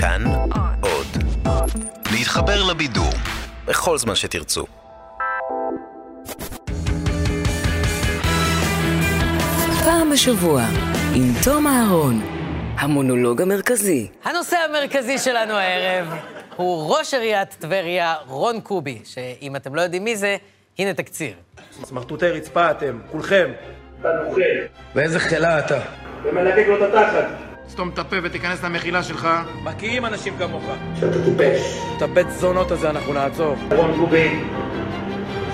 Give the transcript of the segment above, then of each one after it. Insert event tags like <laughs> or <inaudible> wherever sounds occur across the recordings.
כאן עוד. להתחבר לבידור בכל זמן שתרצו. פעם בשבוע, עם תום אהרון, המונולוג המרכזי. הנושא המרכזי שלנו הערב הוא ראש עיריית טבריה, רון קובי, שאם אתם לא יודעים מי זה, הנה תקציר. סמרטוטי רצפה אתם, כולכם. אתה נוכל, באיזה חילה אתה? ומלקק לו את התחת, סתום את הפה ותיכנס למחילה שלך. מקיאים אנשים כמוך. שאתה טיפש. את הבית זונות הזה אנחנו נעצור. רון קובי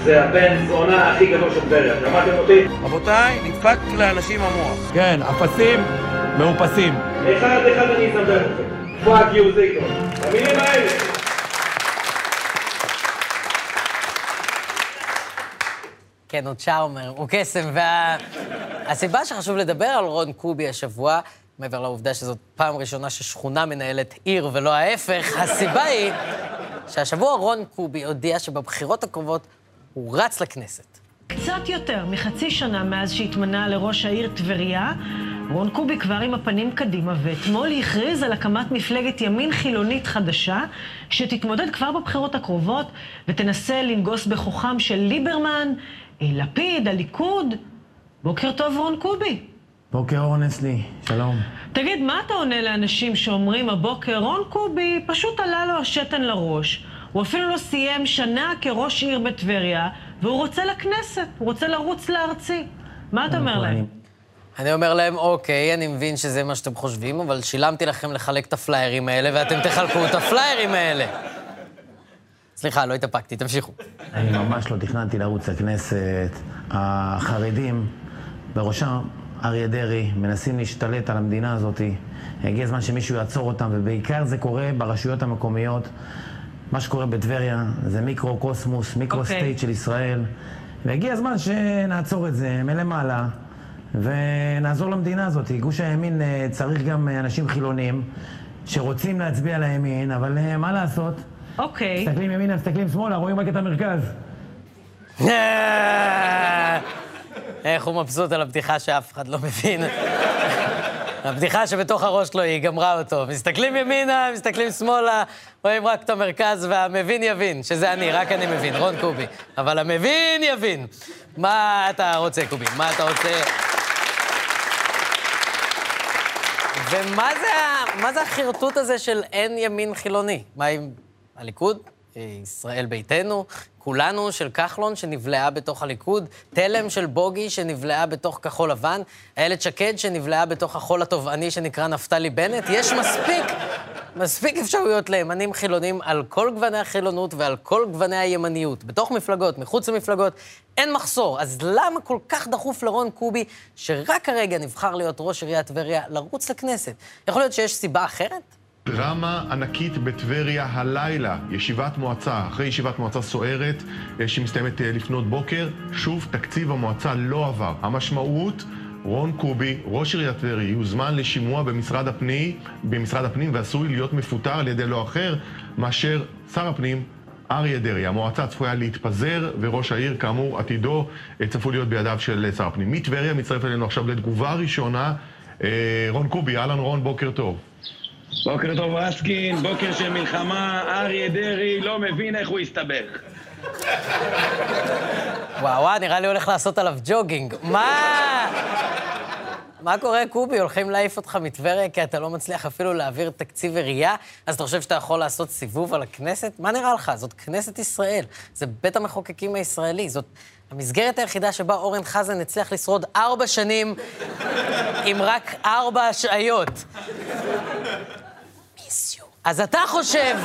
זה הבן זונה הכי גדול של טבריה, שמעתם אותי? רבותיי, נדפק לאנשים המוח. כן, אפסים מאופסים. אחד אחד אני אסדר אתכם. fuck you זיקו. המילים האלה. כן, הוא צ'אומר, הוא קסם, והסיבה וה... שחשוב לדבר על רון קובי השבוע, מעבר לעובדה שזאת פעם ראשונה ששכונה מנהלת עיר ולא ההפך, <laughs> הסיבה היא שהשבוע רון קובי הודיע שבבחירות הקרובות הוא רץ לכנסת. קצת יותר מחצי שנה מאז שהתמנה לראש העיר טבריה, רון קובי כבר עם הפנים קדימה, ואתמול הכריז על הקמת מפלגת ימין חילונית חדשה, שתתמודד כבר בבחירות הקרובות ותנסה לנגוס בכוחם של ליברמן, לפיד, הליכוד. בוקר טוב, רון קובי. בוקר אור נסלי, שלום. תגיד, מה אתה עונה לאנשים שאומרים הבוקר, רון קובי פשוט עלה לו השתן לראש, הוא אפילו לא סיים שנה כראש עיר בטבריה, והוא רוצה לכנסת, הוא רוצה לרוץ לארצי. מה אתה אומר להם? אני אומר להם, אוקיי, אני מבין שזה מה שאתם חושבים, אבל שילמתי לכם לחלק את הפליירים האלה, ואתם תחלקו את הפליירים האלה. סליחה, לא התאפקתי, תמשיכו. אני ממש לא תכננתי לרוץ לכנסת. החרדים, בראשם אריה דרעי, מנסים להשתלט על המדינה הזאת. הגיע הזמן שמישהו יעצור אותם, ובעיקר זה קורה ברשויות המקומיות. מה שקורה בטבריה זה מיקרו-קוסמוס, micro-state okay. של ישראל. והגיע הזמן שנעצור את זה מלמעלה, ונעזור למדינה הזאת. גוש הימין צריך גם אנשים חילונים שרוצים להצביע לימין, אבל מה לעשות? אוקיי. Okay. מסתכלים ימינה, מסתכלים שמאלה, רואים רק את המרכז. <laughs> איך הוא מבסוט על הבדיחה שאף אחד לא מבין. <laughs> הבדיחה שבתוך הראש שלו היא גמרה אותו. מסתכלים ימינה, מסתכלים שמאלה, רואים רק את המרכז, והמבין יבין, שזה אני, רק אני מבין, רון קובי. אבל המבין יבין. מה אתה רוצה, קובי? מה אתה רוצה? ומה זה, מה זה החרטוט הזה של אין ימין חילוני? מה עם הליכוד? ישראל ביתנו? כולנו של כחלון שנבלעה בתוך הליכוד, תלם של בוגי שנבלעה בתוך כחול לבן, איילת שקד שנבלעה בתוך החול התובעני שנקרא נפתלי בנט. יש מספיק, מספיק אפשרויות לימנים חילונים על כל גווני החילונות ועל כל גווני הימניות. בתוך מפלגות, מחוץ למפלגות, אין מחסור. אז למה כל כך דחוף לרון קובי, שרק הרגע נבחר להיות ראש עיריית טבריה, לרוץ לכנסת? יכול להיות שיש סיבה אחרת? דרמה ענקית בטבריה הלילה, ישיבת מועצה, אחרי ישיבת מועצה סוערת שמסתיימת לפנות בוקר, שוב תקציב המועצה לא עבר. המשמעות, רון קובי, ראש עיריית טבריה, יוזמן לשימוע במשרד הפנים, במשרד הפנים ועשוי להיות מפוטר על ידי לא אחר מאשר שר הפנים אריה דרעי. המועצה צפויה להתפזר, וראש העיר, כאמור, עתידו צפוי להיות בידיו של שר הפנים. מטבריה מצטרף אלינו עכשיו לתגובה ראשונה. רון קובי, אהלן רון, בוקר טוב. בוקר טוב רסקין, בוקר של מלחמה, אריה דרעי לא מבין איך הוא הסתבך. וואו, וואו, נראה לי הולך לעשות עליו ג'וגינג. מה? מה קורה, קובי? הולכים להעיף אותך מטבריה כי אתה לא מצליח אפילו להעביר תקציב עירייה? אז אתה חושב שאתה יכול לעשות סיבוב על הכנסת? מה נראה לך? זאת כנסת ישראל. זה בית המחוקקים הישראלי. זאת המסגרת היחידה שבה אורן חזן הצליח לשרוד ארבע שנים <laughs> עם רק ארבע השעיות. אז אתה חושב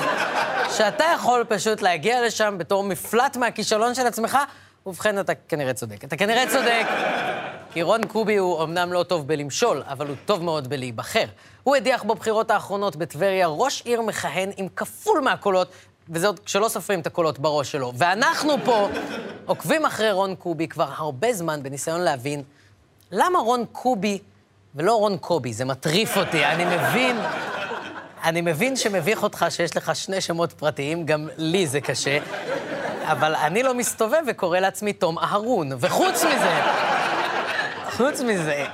שאתה יכול פשוט להגיע לשם בתור מפלט מהכישלון של עצמך? ובכן, אתה כנראה צודק. אתה כנראה צודק, כי רון קובי הוא אמנם לא טוב בלמשול, אבל הוא טוב מאוד בלהיבחר. הוא הדיח בבחירות האחרונות בטבריה ראש עיר מכהן עם כפול מהקולות, וזה עוד כשלא סופרים את הקולות בראש שלו. ואנחנו פה עוקבים אחרי רון קובי כבר הרבה זמן בניסיון להבין למה רון קובי ולא רון קובי, זה מטריף אותי, אני מבין... אני מבין שמביך אותך שיש לך שני שמות פרטיים, גם לי זה קשה, אבל אני לא מסתובב וקורא לעצמי תום אהרון. וחוץ מזה, וחוץ מזה,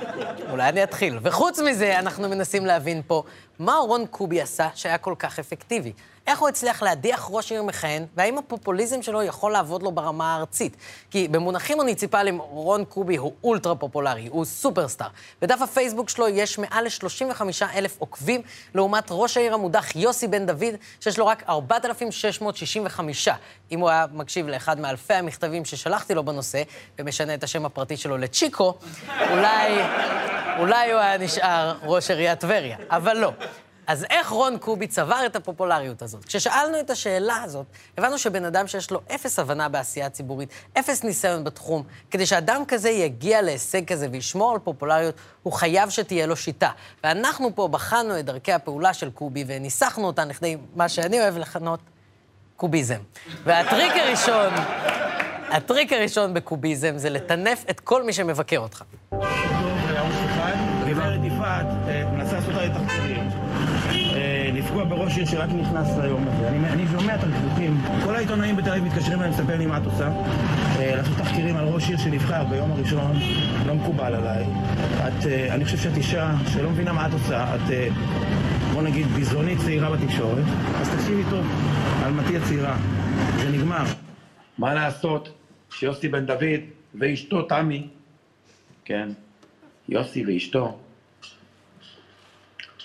אולי אני אתחיל, וחוץ מזה, אנחנו מנסים להבין פה מה רון קובי עשה שהיה כל כך אפקטיבי. איך הוא הצליח להדיח ראש עיר מכהן, והאם הפופוליזם שלו יכול לעבוד לו ברמה הארצית. כי במונחים מוניציפליים, רון קובי הוא אולטרה פופולרי, הוא סופרסטאר. בדף הפייסבוק שלו יש מעל ל-35 אלף עוקבים, לעומת ראש העיר המודח יוסי בן דוד, שיש לו רק 4,665. אם הוא היה מקשיב לאחד מאלפי המכתבים ששלחתי לו בנושא, ומשנה את השם הפרטי שלו לצ'יקו, אולי, אולי הוא היה נשאר ראש עיריית טבריה, אבל לא. אז איך רון קובי צבר את הפופולריות הזאת? כששאלנו את השאלה הזאת, הבנו שבן אדם שיש לו אפס הבנה בעשייה הציבורית, אפס ניסיון בתחום, כדי שאדם כזה יגיע להישג כזה וישמור על פופולריות, הוא חייב שתהיה לו שיטה. ואנחנו פה בחנו את דרכי הפעולה של קובי וניסחנו אותן לכדי מה שאני אוהב לכנות קוביזם. והטריק הראשון, הטריק הראשון בקוביזם זה לטנף את כל מי שמבקר אותך. עיר שרק נכנס ליום הזה. אני, אני שומע את הדיווחים. כל העיתונאים בתל אביב מתקשרים אליי, מספר לי מה את עושה. אה, לעשות תחקירים על ראש עיר שנבחר ביום הראשון, לא מקובל עליי. את, אה, אני חושב שאת אישה שלא מבינה מה את עושה. את, אה, בוא נגיד, ביזונית צעירה בתקשורת. אז תקשיבי טוב, אלמתי הצעירה. זה נגמר. מה לעשות שיוסי בן דוד ואשתו תמי, כן, יוסי ואשתו,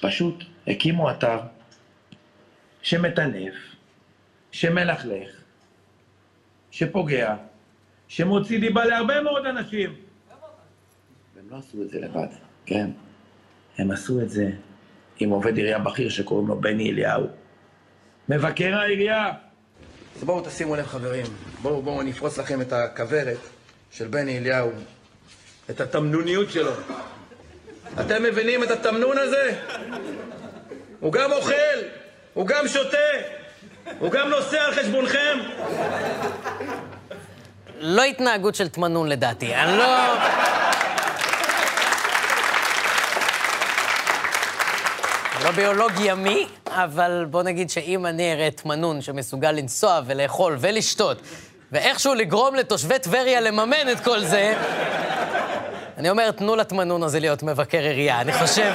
פשוט הקימו אתר שמטנף, שמלכלך, שפוגע, שמוציא דיבה להרבה מאוד אנשים. והם לא עשו את זה לבד, כן? הם עשו את זה עם עובד עירייה בכיר שקוראים לו בני אליהו. מבקר העירייה. אז בואו תשימו לב חברים, בואו בואו אני אפרוס לכם את הכוורת של בני אליהו, את התמנוניות שלו. אתם מבינים את התמנון הזה? הוא גם אוכל, הוא גם שותה, הוא גם נוסע על חשבונכם. לא התנהגות של תמנון לדעתי, אני לא... לא ביולוג ימי, אבל בוא נגיד שאם אני אראה תמנון שמסוגל לנסוע ולאכול ולשתות, ואיכשהו לגרום לתושבי טבריה לממן את כל זה, אני אומר, תנו לתמנון הזה להיות מבקר עירייה. אני חושב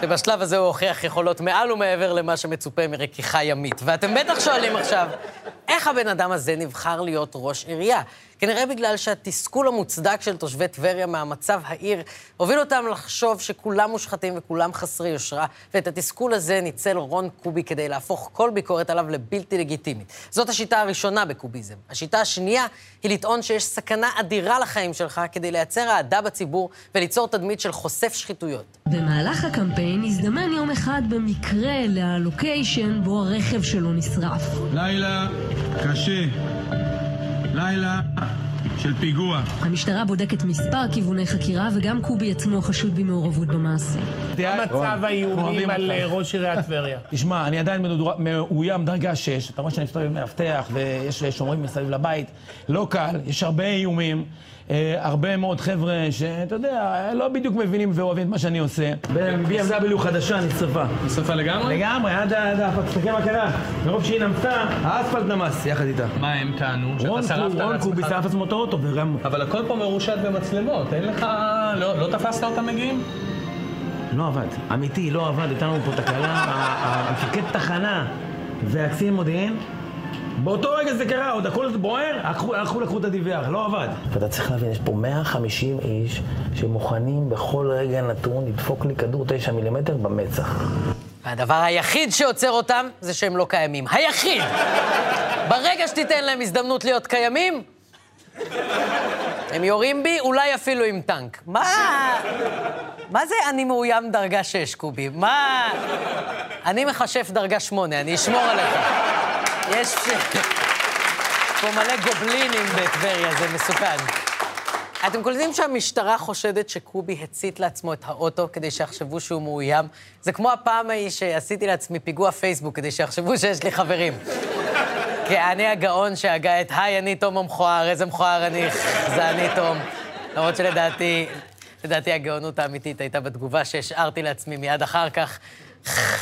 שבשלב הזה הוא הוכיח יכולות מעל ומעבר למה שמצופה מרכיחה ימית. ואתם בטח שואלים עכשיו, איך הבן אדם הזה נבחר להיות ראש עירייה? כנראה בגלל שהתסכול המוצדק של תושבי טבריה מהמצב העיר הוביל אותם לחשוב שכולם מושחתים וכולם חסרי יושרה, ואת התסכול הזה ניצל רון קובי כדי להפוך כל ביקורת עליו לבלתי לגיטימית. זאת השיטה הראשונה בקוביזם. השיטה השנייה היא לטעון שיש סכנה אדירה לחיים שלך כדי לייצר אהדה בציבור וליצור תדמית של חושף שחיתויות. במהלך הקמפיין הזדמן יום אחד במקרה ללוקיישן בו הרכב שלו נשרף. לילה קשה, לילה של פיגוע. המשטרה בודקת מספר כיווני חקירה וגם קובי עצמו חשוד במעורבות במעשה. מצב האיומים על אה, ראש עיריית טבריה. <laughs> תשמע, אני עדיין מאוים דרגה 6, אתה רואה שאני מסתובב עם מאבטח ויש שומרים מסביב לבית. לא קל, יש הרבה איומים, הרבה מאוד חבר'ה שאתה יודע, לא בדיוק מבינים ואוהבים את מה שאני עושה. ב-BMW חדשה נשרפה. נשרפה לגמרי? לגמרי, עד האפס, תסתכל מה קרה. מרוב שהיא נמסה, האספלט נמס יחד איתה. מה הם טענו? שאתה שרפת קוב- רון קובי לעצמך? שרף עצמו את האוטו וגם... אבל הכל פה מרושת במצלמות, אין לך... לא לא תפסת אותם מגיעים? לא עבד. אמיתי, לא עבד, הייתה לנו פה תקלה. ה- ה- המפקד תחנה והקצין מודיעין, באותו רגע זה קרה, עוד הכל בוער, הלכו הלכו לקחו את ה-DVR, לא עבד. ואתה צריך להבין, יש פה 150 איש שמוכנים בכל רגע נתון לדפוק לי כדור 9 מילימטר במצח. והדבר היחיד שעוצר אותם זה שהם לא קיימים. היחיד! ברגע שתיתן להם הזדמנות להיות קיימים, הם יורים בי, אולי אפילו עם טנק. מה... מה זה אני מאוים דרגה 6, קובי? מה... אני מכשף דרגה 8, אני אשמור עליך. יש פה מלא גובלינים בטבריה, זה מסוכן. אתם קולטים שהמשטרה חושדת שקובי הצית לעצמו את האוטו כדי שיחשבו שהוא מאוים? זה כמו הפעם ההיא שעשיתי לעצמי פיגוע פייסבוק כדי שיחשבו שיש לי חברים. כי אני הגאון שהגה את היי, אני תום המכוער, איזה מכוער אני, זה אני תום. למרות שלדעתי, לדעתי הגאונות האמיתית הייתה בתגובה שהשארתי לעצמי מיד אחר כך,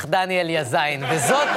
דניאל יזין. וזאת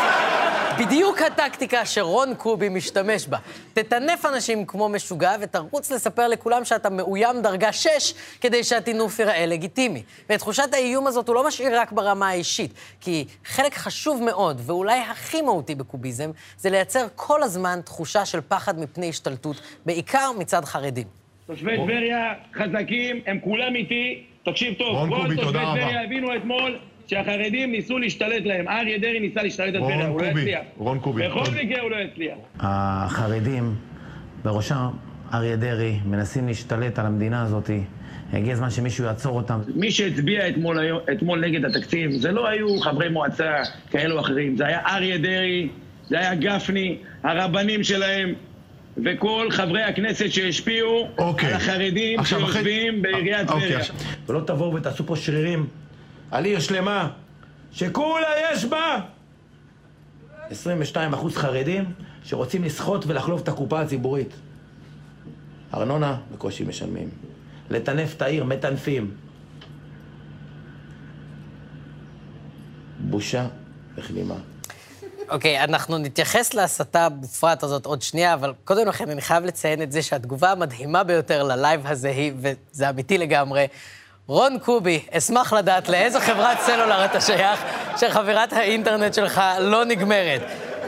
בדיוק הטקטיקה שרון קובי משתמש בה. תטנף אנשים כמו משוגע ותרוץ לספר לכולם שאתה מאוים דרגה 6 כדי שהטינוף ייראה לגיטימי. ואת תחושת האיום הזאת הוא לא משאיר רק ברמה האישית, כי חלק חשוב מאוד, ואולי הכי מהותי בקוביזם, זה לייצר כל הזמן תחושה של פחד מפני השתלטות, בעיקר מצד חרדים. תושבי טבריה חזקים, הם כולם איתי. תקשיב טוב, רון כל תושבי. טבריה הבינו אתמול שהחרדים ניסו להשתלט להם. אריה דרעי ניסה להשתלט על רון טבריה, הוא לא קובי, הצליח. רון קובי, בכל. מקרה הוא לא הצליח. החרדים, בראשם אריה דרעי, מנסים להשתלט על המדינה הזאת. הגיע הזמן שמישהו יעצור אותם. מי שהצביע אתמול, אתמול נגד התקציב, זה לא היו חברי מועצה כאלו או אחרים, זה היה אריה דרעי, זה היה גפני, הרבנים שלהם, וכל חברי הכנסת שהשפיעו אוקיי. על החרדים עכשיו, אחרי- שיושבים בעיריית אוקיי, טבריה. עכשיו- ולא תבואו ותעשו פה שרירים על עיר שלמה, שכולה יש בה 22 אחוז חרדים שרוצים לסחוט ולחלוב את הקופה הציבורית. ארנונה, בקושי משלמים. לטנף את העיר, מטנפים. בושה וכלימה. אוקיי, אנחנו נתייחס להסתה המופרעת הזאת עוד שנייה, אבל קודם לכן אני חייב לציין את זה שהתגובה המדהימה ביותר ללייב הזה היא, וזה אמיתי לגמרי, רון קובי, אשמח לדעת לאיזו חברת סלולר אתה שייך, שחבירת האינטרנט שלך לא נגמרת.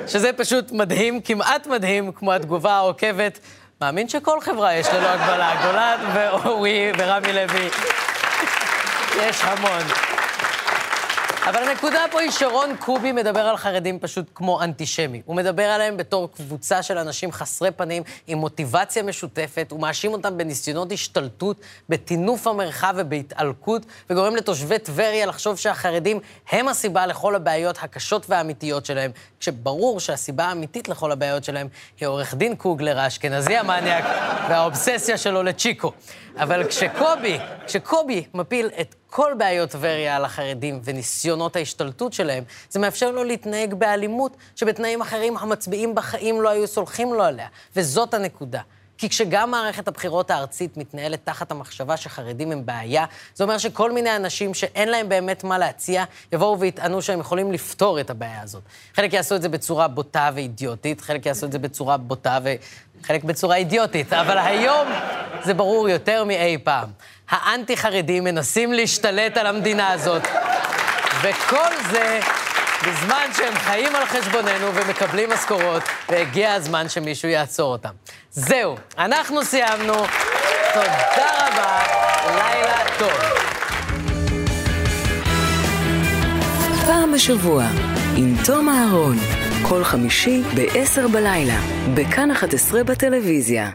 שזה פשוט מדהים, כמעט מדהים, כמו התגובה העוקבת. מאמין שכל חברה יש ללא הגבלה, גולן ואורי ורמי לוי. יש המון. אבל הנקודה פה היא שרון קובי מדבר על חרדים פשוט כמו אנטישמי. הוא מדבר עליהם בתור קבוצה של אנשים חסרי פנים, עם מוטיבציה משותפת, הוא מאשים אותם בניסיונות השתלטות, בטינוף המרחב ובהתעלקות, וגורם לתושבי טבריה לחשוב שהחרדים הם הסיבה לכל הבעיות הקשות והאמיתיות שלהם, כשברור שהסיבה האמיתית לכל הבעיות שלהם היא עורך דין קוגלר האשכנזי המניאק והאובססיה שלו לצ'יקו. אבל כשקובי, כשקובי מפיל את כל בעיות טבריה על החרדים וניסיונות ההשתלטות שלהם, זה מאפשר לו להתנהג באלימות שבתנאים אחרים המצביעים בחיים לא היו סולחים לו עליה. וזאת הנקודה. כי כשגם מערכת הבחירות הארצית מתנהלת תחת המחשבה שחרדים הם בעיה, זה אומר שכל מיני אנשים שאין להם באמת מה להציע, יבואו ויטענו שהם יכולים לפתור את הבעיה הזאת. חלק יעשו את זה בצורה בוטה ואידיוטית, חלק יעשו את זה בצורה בוטה וחלק בצורה אידיוטית, אבל היום זה ברור יותר מאי פעם. האנטי-חרדים מנסים להשתלט על המדינה הזאת, וכל זה בזמן שהם חיים על חשבוננו ומקבלים משכורות, והגיע הזמן שמישהו יעצור אותם. זהו, אנחנו סיימנו. תודה רבה, לילה טוב. פעם בשבוע, עם תום אהרון, כל חמישי ב-10 בלילה, בכאן 11 בטלוויזיה.